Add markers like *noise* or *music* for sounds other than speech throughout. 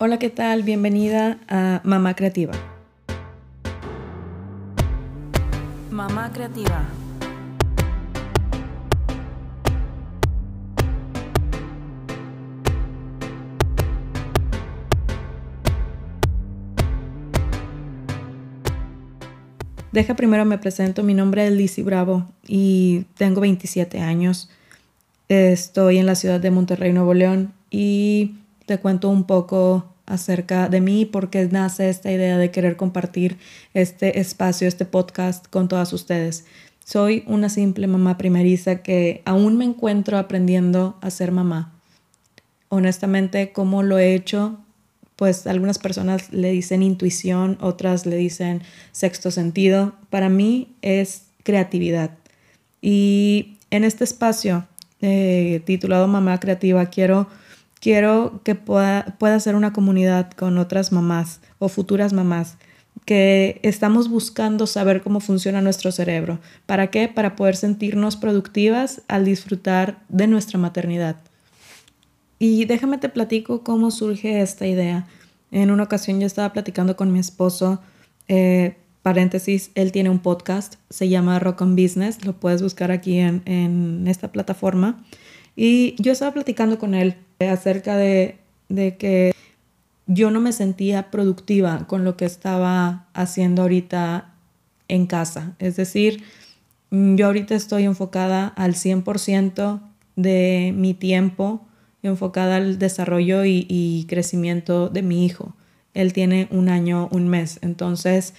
Hola, ¿qué tal? Bienvenida a Mamá Creativa. Mamá Creativa. Deja primero me presento, mi nombre es Lizzie Bravo y tengo 27 años. Estoy en la ciudad de Monterrey, Nuevo León y te cuento un poco acerca de mí porque nace esta idea de querer compartir este espacio, este podcast con todas ustedes. Soy una simple mamá primeriza que aún me encuentro aprendiendo a ser mamá. Honestamente, cómo lo he hecho, pues algunas personas le dicen intuición, otras le dicen sexto sentido. Para mí es creatividad. Y en este espacio eh, titulado Mamá Creativa quiero quiero que pueda, pueda ser una comunidad con otras mamás o futuras mamás que estamos buscando saber cómo funciona nuestro cerebro. ¿Para qué? Para poder sentirnos productivas al disfrutar de nuestra maternidad. Y déjame te platico cómo surge esta idea. En una ocasión yo estaba platicando con mi esposo, eh, paréntesis, él tiene un podcast, se llama Rock on Business, lo puedes buscar aquí en, en esta plataforma. Y yo estaba platicando con él acerca de, que yo no me sentía productiva con lo que estaba haciendo ahorita en casa. Es decir, yo ahorita estoy enfocada al 100% de mi tiempo, enfocada al desarrollo y, crecimiento de mi hijo. Él tiene un año, un mes. Entonces,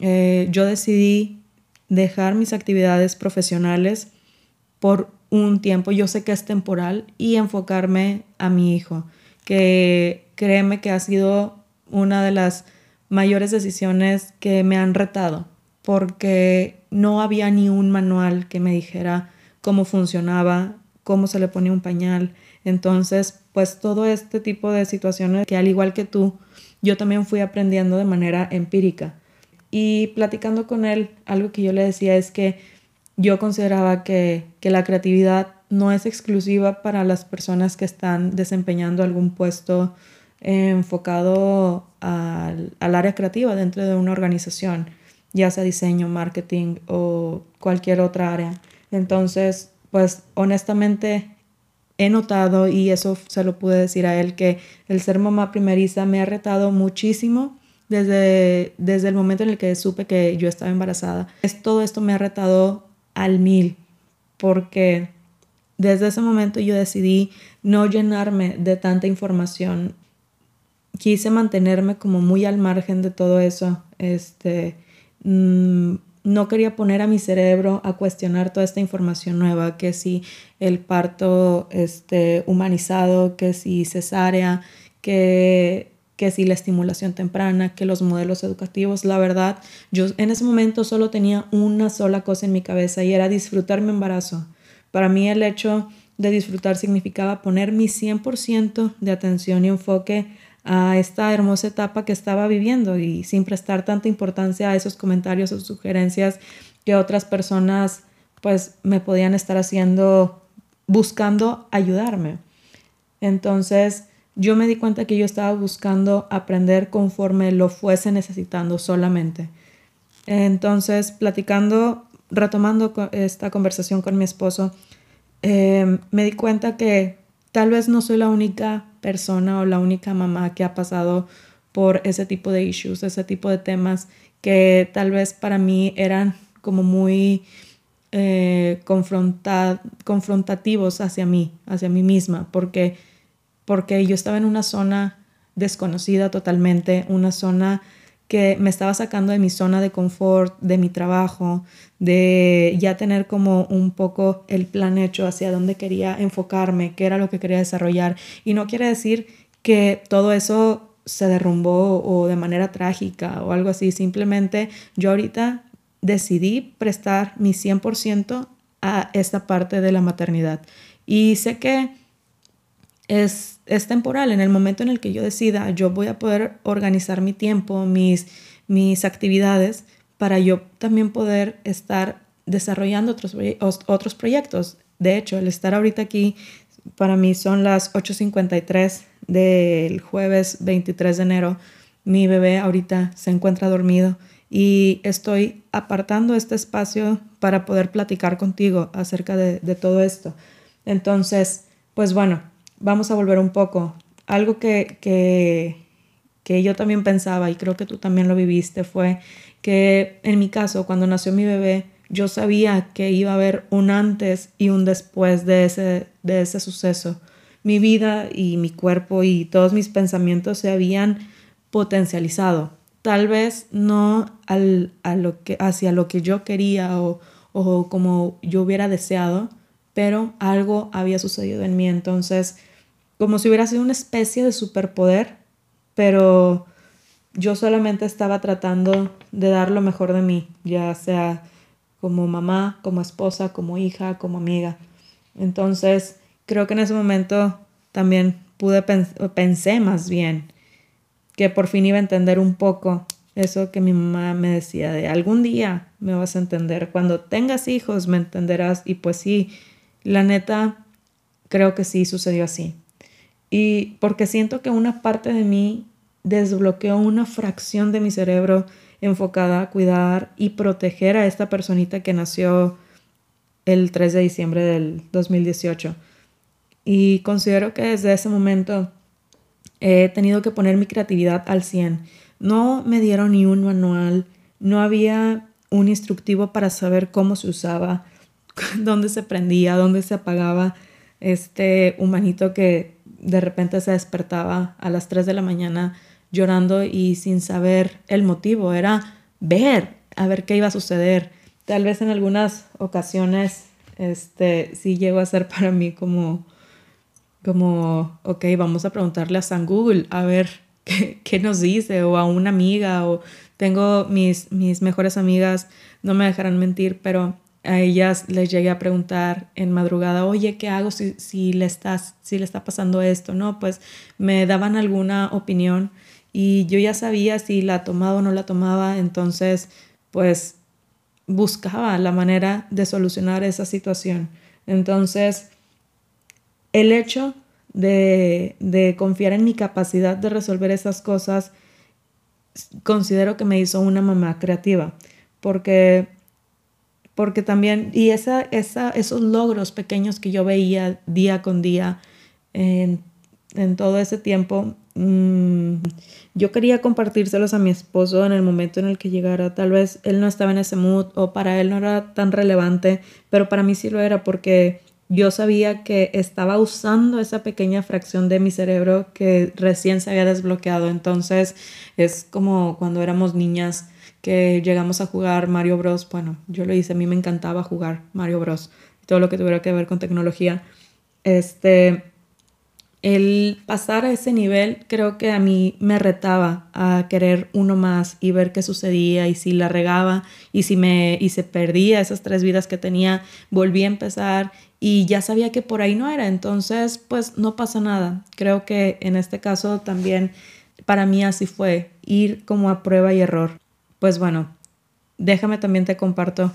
eh, yo decidí dejar mis actividades profesionales por un tiempo, yo sé que es temporal, y enfocarme a mi hijo, que créeme que ha sido una de las mayores decisiones que me han retado, porque no había ni un manual que me dijera cómo funcionaba, cómo se le ponía un pañal. Entonces, pues todo este tipo de situaciones que al igual que tú, yo también fui aprendiendo de manera empírica. Y platicando con él, algo que yo le decía es que yo consideraba que, la creatividad no es exclusiva para las personas que están desempeñando algún puesto enfocado al, área creativa dentro de una organización, ya sea diseño, marketing o cualquier otra área. Entonces, pues honestamente he notado, y eso se lo pude decir a él, que el ser mamá primeriza me ha retado muchísimo desde, desde el momento en el que supe que yo estaba embarazada. Es, todo esto me ha retado al mil, porque desde ese momento yo decidí no llenarme de tanta información. Quise mantenerme como muy al margen de todo eso. Este, mm, no quería poner a mi cerebro a cuestionar toda esta información nueva, que si el parto este, humanizado, que si cesárea, que que si la estimulación temprana, que los modelos educativos, la verdad, yo en ese momento solo tenía una sola cosa en mi cabeza y era disfrutar mi embarazo. Para mí el hecho de disfrutar significaba poner mi 100% de atención y enfoque a esta hermosa etapa que estaba viviendo y sin prestar tanta importancia a esos comentarios o sugerencias que otras personas pues me podían estar haciendo buscando ayudarme. Entonces, yo me di cuenta que yo estaba buscando aprender conforme lo fuese necesitando solamente. Entonces, platicando, retomando esta conversación con mi esposo, em, me di cuenta que tal vez no soy la única persona o la única mamá que ha pasado por ese tipo de issues, ese tipo de temas que tal vez para mí eran como muy eh, confrontativos hacia mí, hacia mí misma, porque porque yo estaba en una zona desconocida totalmente, una zona que me estaba sacando de mi zona de confort, de mi trabajo, de ya tener como un poco el plan hecho hacia dónde quería enfocarme, qué era lo que quería desarrollar. Y no quiere decir que todo eso se derrumbó o de manera trágica o algo así, simplemente yo ahorita decidí prestar mi 100% a esta parte de la maternidad. Y sé que es, es temporal. En el momento en el que yo decida, yo voy a poder organizar mi tiempo, mis, mis actividades, para yo también poder estar desarrollando otros, otros proyectos. De hecho, el estar ahorita aquí para mí son las 8.53 del jueves 23 de enero, mi bebé ahorita se encuentra dormido y estoy apartando este espacio para poder platicar contigo acerca de, todo esto. Entonces, pues bueno, vamos a volver un poco. Algo que, que, que yo también pensaba y creo que tú también lo viviste fue que en mi caso, cuando nació mi bebé, yo sabía que iba a haber un antes y un después de ese, de ese suceso. Mi vida y mi cuerpo y todos mis pensamientos se habían potencializado tal vez no al, a lo que, hacia lo que yo quería o, o como yo hubiera deseado, pero algo había sucedido en mí. Entonces, como si hubiera sido una especie de superpoder, pero yo solamente estaba tratando de dar lo mejor de mí, ya sea como mamá, como esposa, como hija, como amiga. Entonces, creo que en ese momento también pude pensé más bien que por fin iba a entender un poco eso que mi mamá me decía de algún día me vas a entender, cuando tengas hijos me entenderás y pues sí, la neta creo que sí sucedió así. Y porque siento que una parte de mí desbloqueó una fracción de mi cerebro enfocada a cuidar y proteger a esta personita que nació el 3 de diciembre del 2018. Y considero que desde ese momento he tenido que poner mi creatividad al 100. No me dieron ni un manual, no había un instructivo para saber cómo se usaba, *laughs* dónde se prendía, dónde se apagaba este humanito que de repente se despertaba a las 3 de la mañana llorando y sin saber el motivo, era ver, a ver qué iba a suceder. Tal vez en algunas ocasiones este sí llegó a ser para mí como como, ok, vamos a preguntarle a San Google a ver *laughs* qué, nos dice, o a una amiga, o tengo mis, mis mejores amigas, no me dejarán mentir, pero a ellas les llegué a preguntar en madrugada, oye, ¿qué hago si, si, le, estás, si le está pasando esto? No, pues me daban alguna opinión y yo ya sabía si la tomaba o no la tomaba, entonces pues buscaba la manera de solucionar esa situación. Entonces, el hecho de, confiar en mi capacidad de resolver esas cosas, considero que me hizo una mamá creativa, porque, porque también, y esa, esa, esos logros pequeños que yo veía día con día en, todo ese tiempo, mm, yo quería compartírselos a mi esposo en el momento en el que llegara. Tal vez él no estaba en ese mood o para él no era tan relevante, pero para mí sí lo era porque yo sabía que estaba usando esa pequeña fracción de mi cerebro que recién se había desbloqueado. Entonces es como cuando éramos niñas que llegamos a jugar Mario Bros. Bueno, yo lo hice, a mí me encantaba jugar Mario Bros. Todo lo que tuviera que ver con tecnología. Este, el pasar a ese nivel creo que a mí me retaba a querer uno más y ver qué sucedía y si la regaba y si me y se perdía esas tres vidas que tenía, volví a empezar y ya sabía que por ahí no era, entonces pues no pasa nada. Creo que en este caso también para mí así fue, ir como a prueba y error. Pues bueno, déjame también te comparto.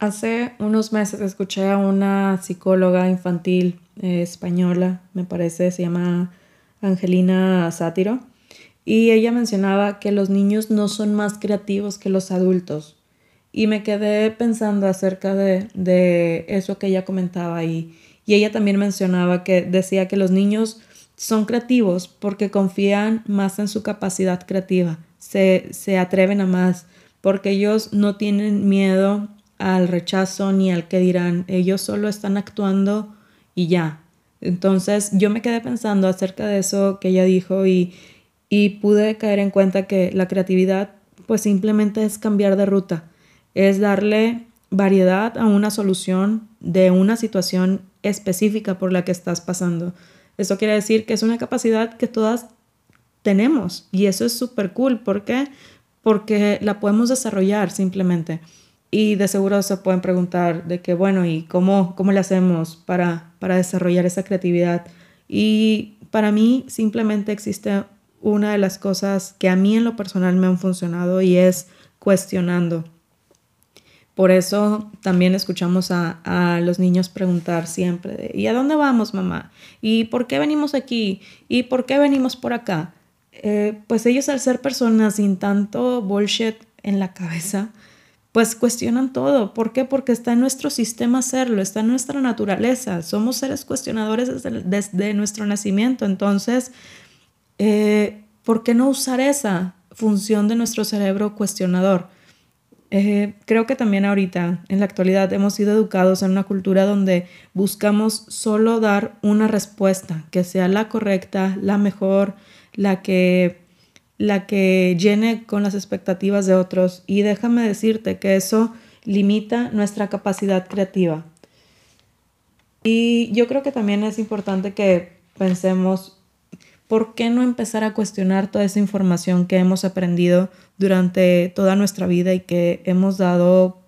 Hace unos meses escuché a una psicóloga infantil eh, española, me parece, se llama Angelina Sátiro, y ella mencionaba que los niños no son más creativos que los adultos. Y me quedé pensando acerca de, eso que ella comentaba y, y ella también mencionaba que decía que los niños son creativos porque confían más en su capacidad creativa, se, se atreven a más, porque ellos no tienen miedo al rechazo ni al que dirán, ellos solo están actuando y ya. Entonces yo me quedé pensando acerca de eso que ella dijo y, y pude caer en cuenta que la creatividad pues simplemente es cambiar de ruta es darle variedad a una solución de una situación específica por la que estás pasando. Eso quiere decir que es una capacidad que todas y eso es súper cool. ¿Por qué? Porque la podemos desarrollar simplemente. Y de seguro se pueden preguntar de qué bueno, ¿y cómo, cómo le hacemos para, para desarrollar esa creatividad? Y para mí simplemente existe una de las cosas que a mí en lo personal me han funcionado y es cuestionando Por eso también escuchamos a, a, los niños preguntar siempre, ¿y a dónde vamos, mamá? ¿Y por qué venimos aquí? ¿Y por qué venimos por acá? Eh, pues ellos al ser personas sin tanto bullshit en la cabeza, pues cuestionan todo. ¿Por qué? Porque está en nuestro sistema hacerlo, está en nuestra naturaleza. Somos seres cuestionadores desde, nuestro nacimiento. Entonces, eh, ¿por qué no usar esa función de nuestro cerebro cuestionador? Eh, creo que también ahorita, en la actualidad, hemos sido educados en una cultura donde buscamos solo dar una respuesta que sea la correcta, la mejor, la que, la que llene con las expectativas de otros. Y déjame decirte que eso limita nuestra capacidad creativa. Y yo creo que también es importante que pensemos, ¿por qué no empezar a cuestionar toda esa información que hemos aprendido durante toda nuestra vida y que hemos dado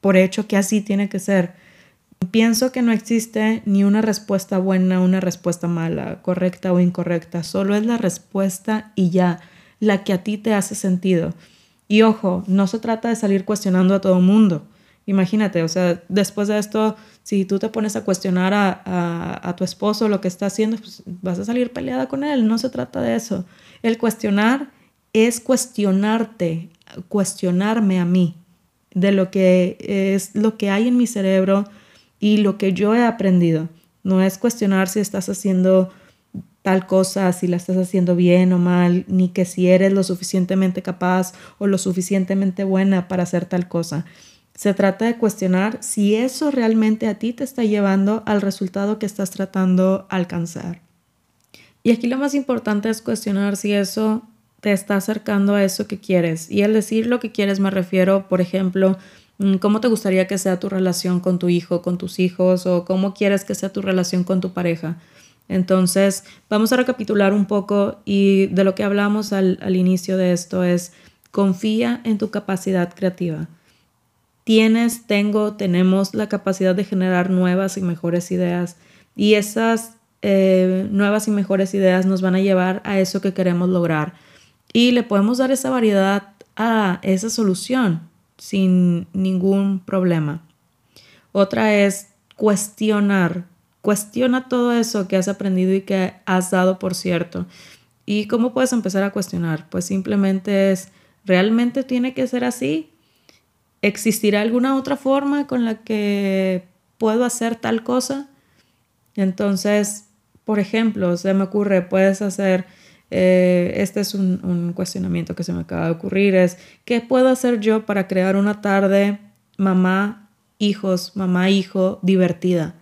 por hecho que así tiene que ser? Pienso que no existe ni una respuesta buena, una respuesta mala, correcta o incorrecta, solo es la respuesta y ya, la que a ti te hace sentido. Y ojo, no se trata de salir cuestionando a todo mundo. Imagínate, o sea, después de esto, si tú te pones a cuestionar a, a, tu esposo lo que está haciendo, pues vas a salir peleada con él. No se trata de eso. El cuestionar es cuestionarte, cuestionarme a mí de lo que es lo que hay en mi cerebro, y lo que yo he aprendido. No es cuestionar si estás haciendo tal cosa, si la estás haciendo bien o mal, ni que si eres lo suficientemente capaz o lo suficientemente buena para hacer tal cosa. Se trata de cuestionar si eso realmente a ti te está llevando al resultado que estás tratando alcanzar. Y aquí lo más importante es cuestionar si eso te está acercando a eso que quieres. Y al decir lo que quieres me refiero, por ejemplo, ¿Cómo te gustaría que sea tu relación con tu hijo, con tus hijos o cómo quieres que sea tu relación con tu pareja? Entonces, vamos a recapitular un poco y de lo que hablamos al, al inicio de esto es, confía en tu capacidad creativa. Tienes, tengo, tenemos la capacidad de generar nuevas y mejores ideas y esas eh, nuevas y mejores ideas nos van a llevar a eso que queremos lograr y le podemos dar esa variedad a esa solución sin ningún problema. Otra es cuestionar. Cuestiona todo eso que has aprendido y que has dado por cierto. ¿Y cómo puedes empezar a cuestionar? Pues simplemente es, ¿realmente tiene que ser así? ¿Existirá alguna otra forma con la que puedo hacer tal cosa? Entonces, por ejemplo, se me ocurre, puedes hacer eh, este es un, cuestionamiento que se me acaba de ocurrir, es ¿qué puedo hacer yo para crear una tarde mamá, hijos, mamá, hijo divertida?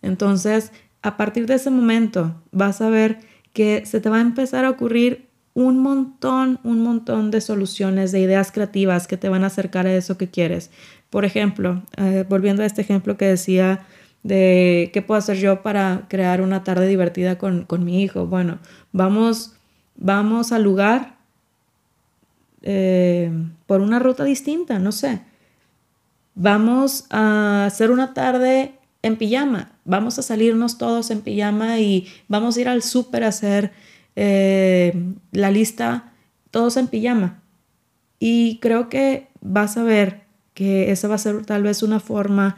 Entonces, a partir de ese momento vas a ver que se te va a empezar a ocurrir un montón, un montón de soluciones, de ideas creativas que te van a acercar a eso que quieres. Por ejemplo, eh, volviendo a este ejemplo que decía de qué puedo hacer yo para crear una tarde divertida con, con mi hijo. Bueno, vamos vamos al lugar eh, por una ruta distinta, no sé. Vamos a hacer una tarde en pijama, vamos a salirnos todos en pijama y vamos a ir al súper a hacer eh, la lista todos en pijama. Y creo que vas a ver que esa va a ser tal vez una forma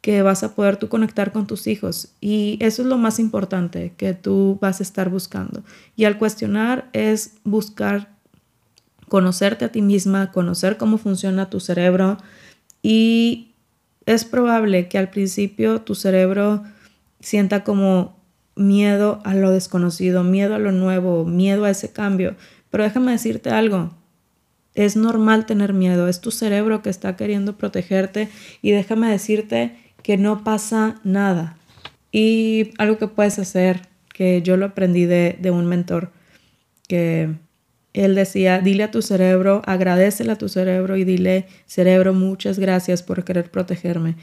que vas a poder tú conectar con tus hijos. Y eso es lo más importante que tú vas a estar buscando. Y al cuestionar es buscar conocerte a ti misma, conocer cómo funciona tu cerebro y es probable que al principio tu cerebro sienta como miedo a lo desconocido, miedo a lo nuevo, miedo a ese cambio. Pero déjame decirte algo, es normal tener miedo, es tu cerebro que está queriendo protegerte y déjame decirte que no pasa nada. Y algo que puedes hacer, que yo lo aprendí de, un mentor, que él decía, dile a tu cerebro, agradecele a tu cerebro y dile, cerebro, muchas gracias por querer protegerme,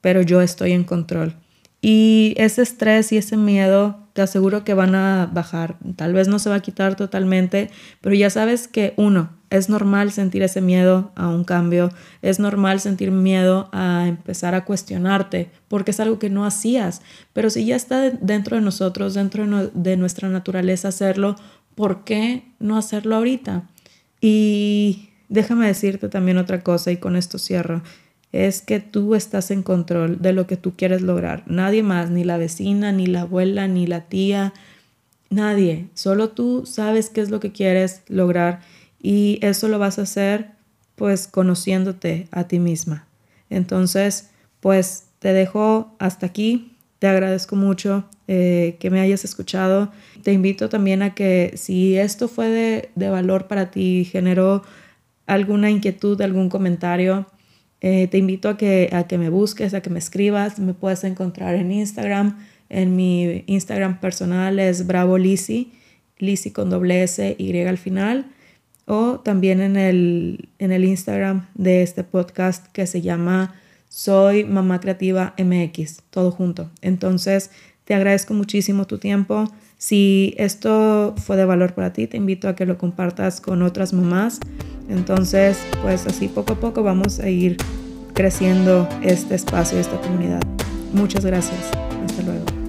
pero yo estoy en control. Y ese estrés y ese miedo te aseguro que van a bajar. Tal vez no se va a quitar totalmente, pero ya sabes que uno, es normal sentir ese miedo a un cambio, es normal sentir miedo a empezar a cuestionarte, porque es algo que no hacías, pero si ya está dentro de nosotros, dentro de nuestra naturaleza hacerlo, ¿por qué no hacerlo ahorita? Y déjame decirte también otra cosa y con esto cierro. es que tú estás en control de lo que tú quieres lograr. Nadie más, ni la vecina, ni la abuela, ni la tía, nadie. Solo tú sabes qué es lo que quieres lograr y eso lo vas a hacer pues conociéndote a ti misma. Entonces, pues te dejo hasta aquí. Te agradezco mucho eh, que me hayas escuchado. Te invito también a que si esto fue de, de valor para ti, generó alguna inquietud, algún comentario, eh, te invito a que, a que me busques, a que me escribas. Me puedes encontrar en Instagram. En mi Instagram personal es Bravo Lisi, Lisi con doble S, Y al final. O también en el, en el Instagram de este podcast que se llama Soy Mamá Creativa MX, todo junto. Entonces, te agradezco muchísimo tu tiempo. Si esto fue de valor para ti, te invito a que lo compartas con otras mamás. Entonces, pues así poco a poco vamos a ir creciendo este espacio, esta comunidad. Muchas gracias. Hasta luego.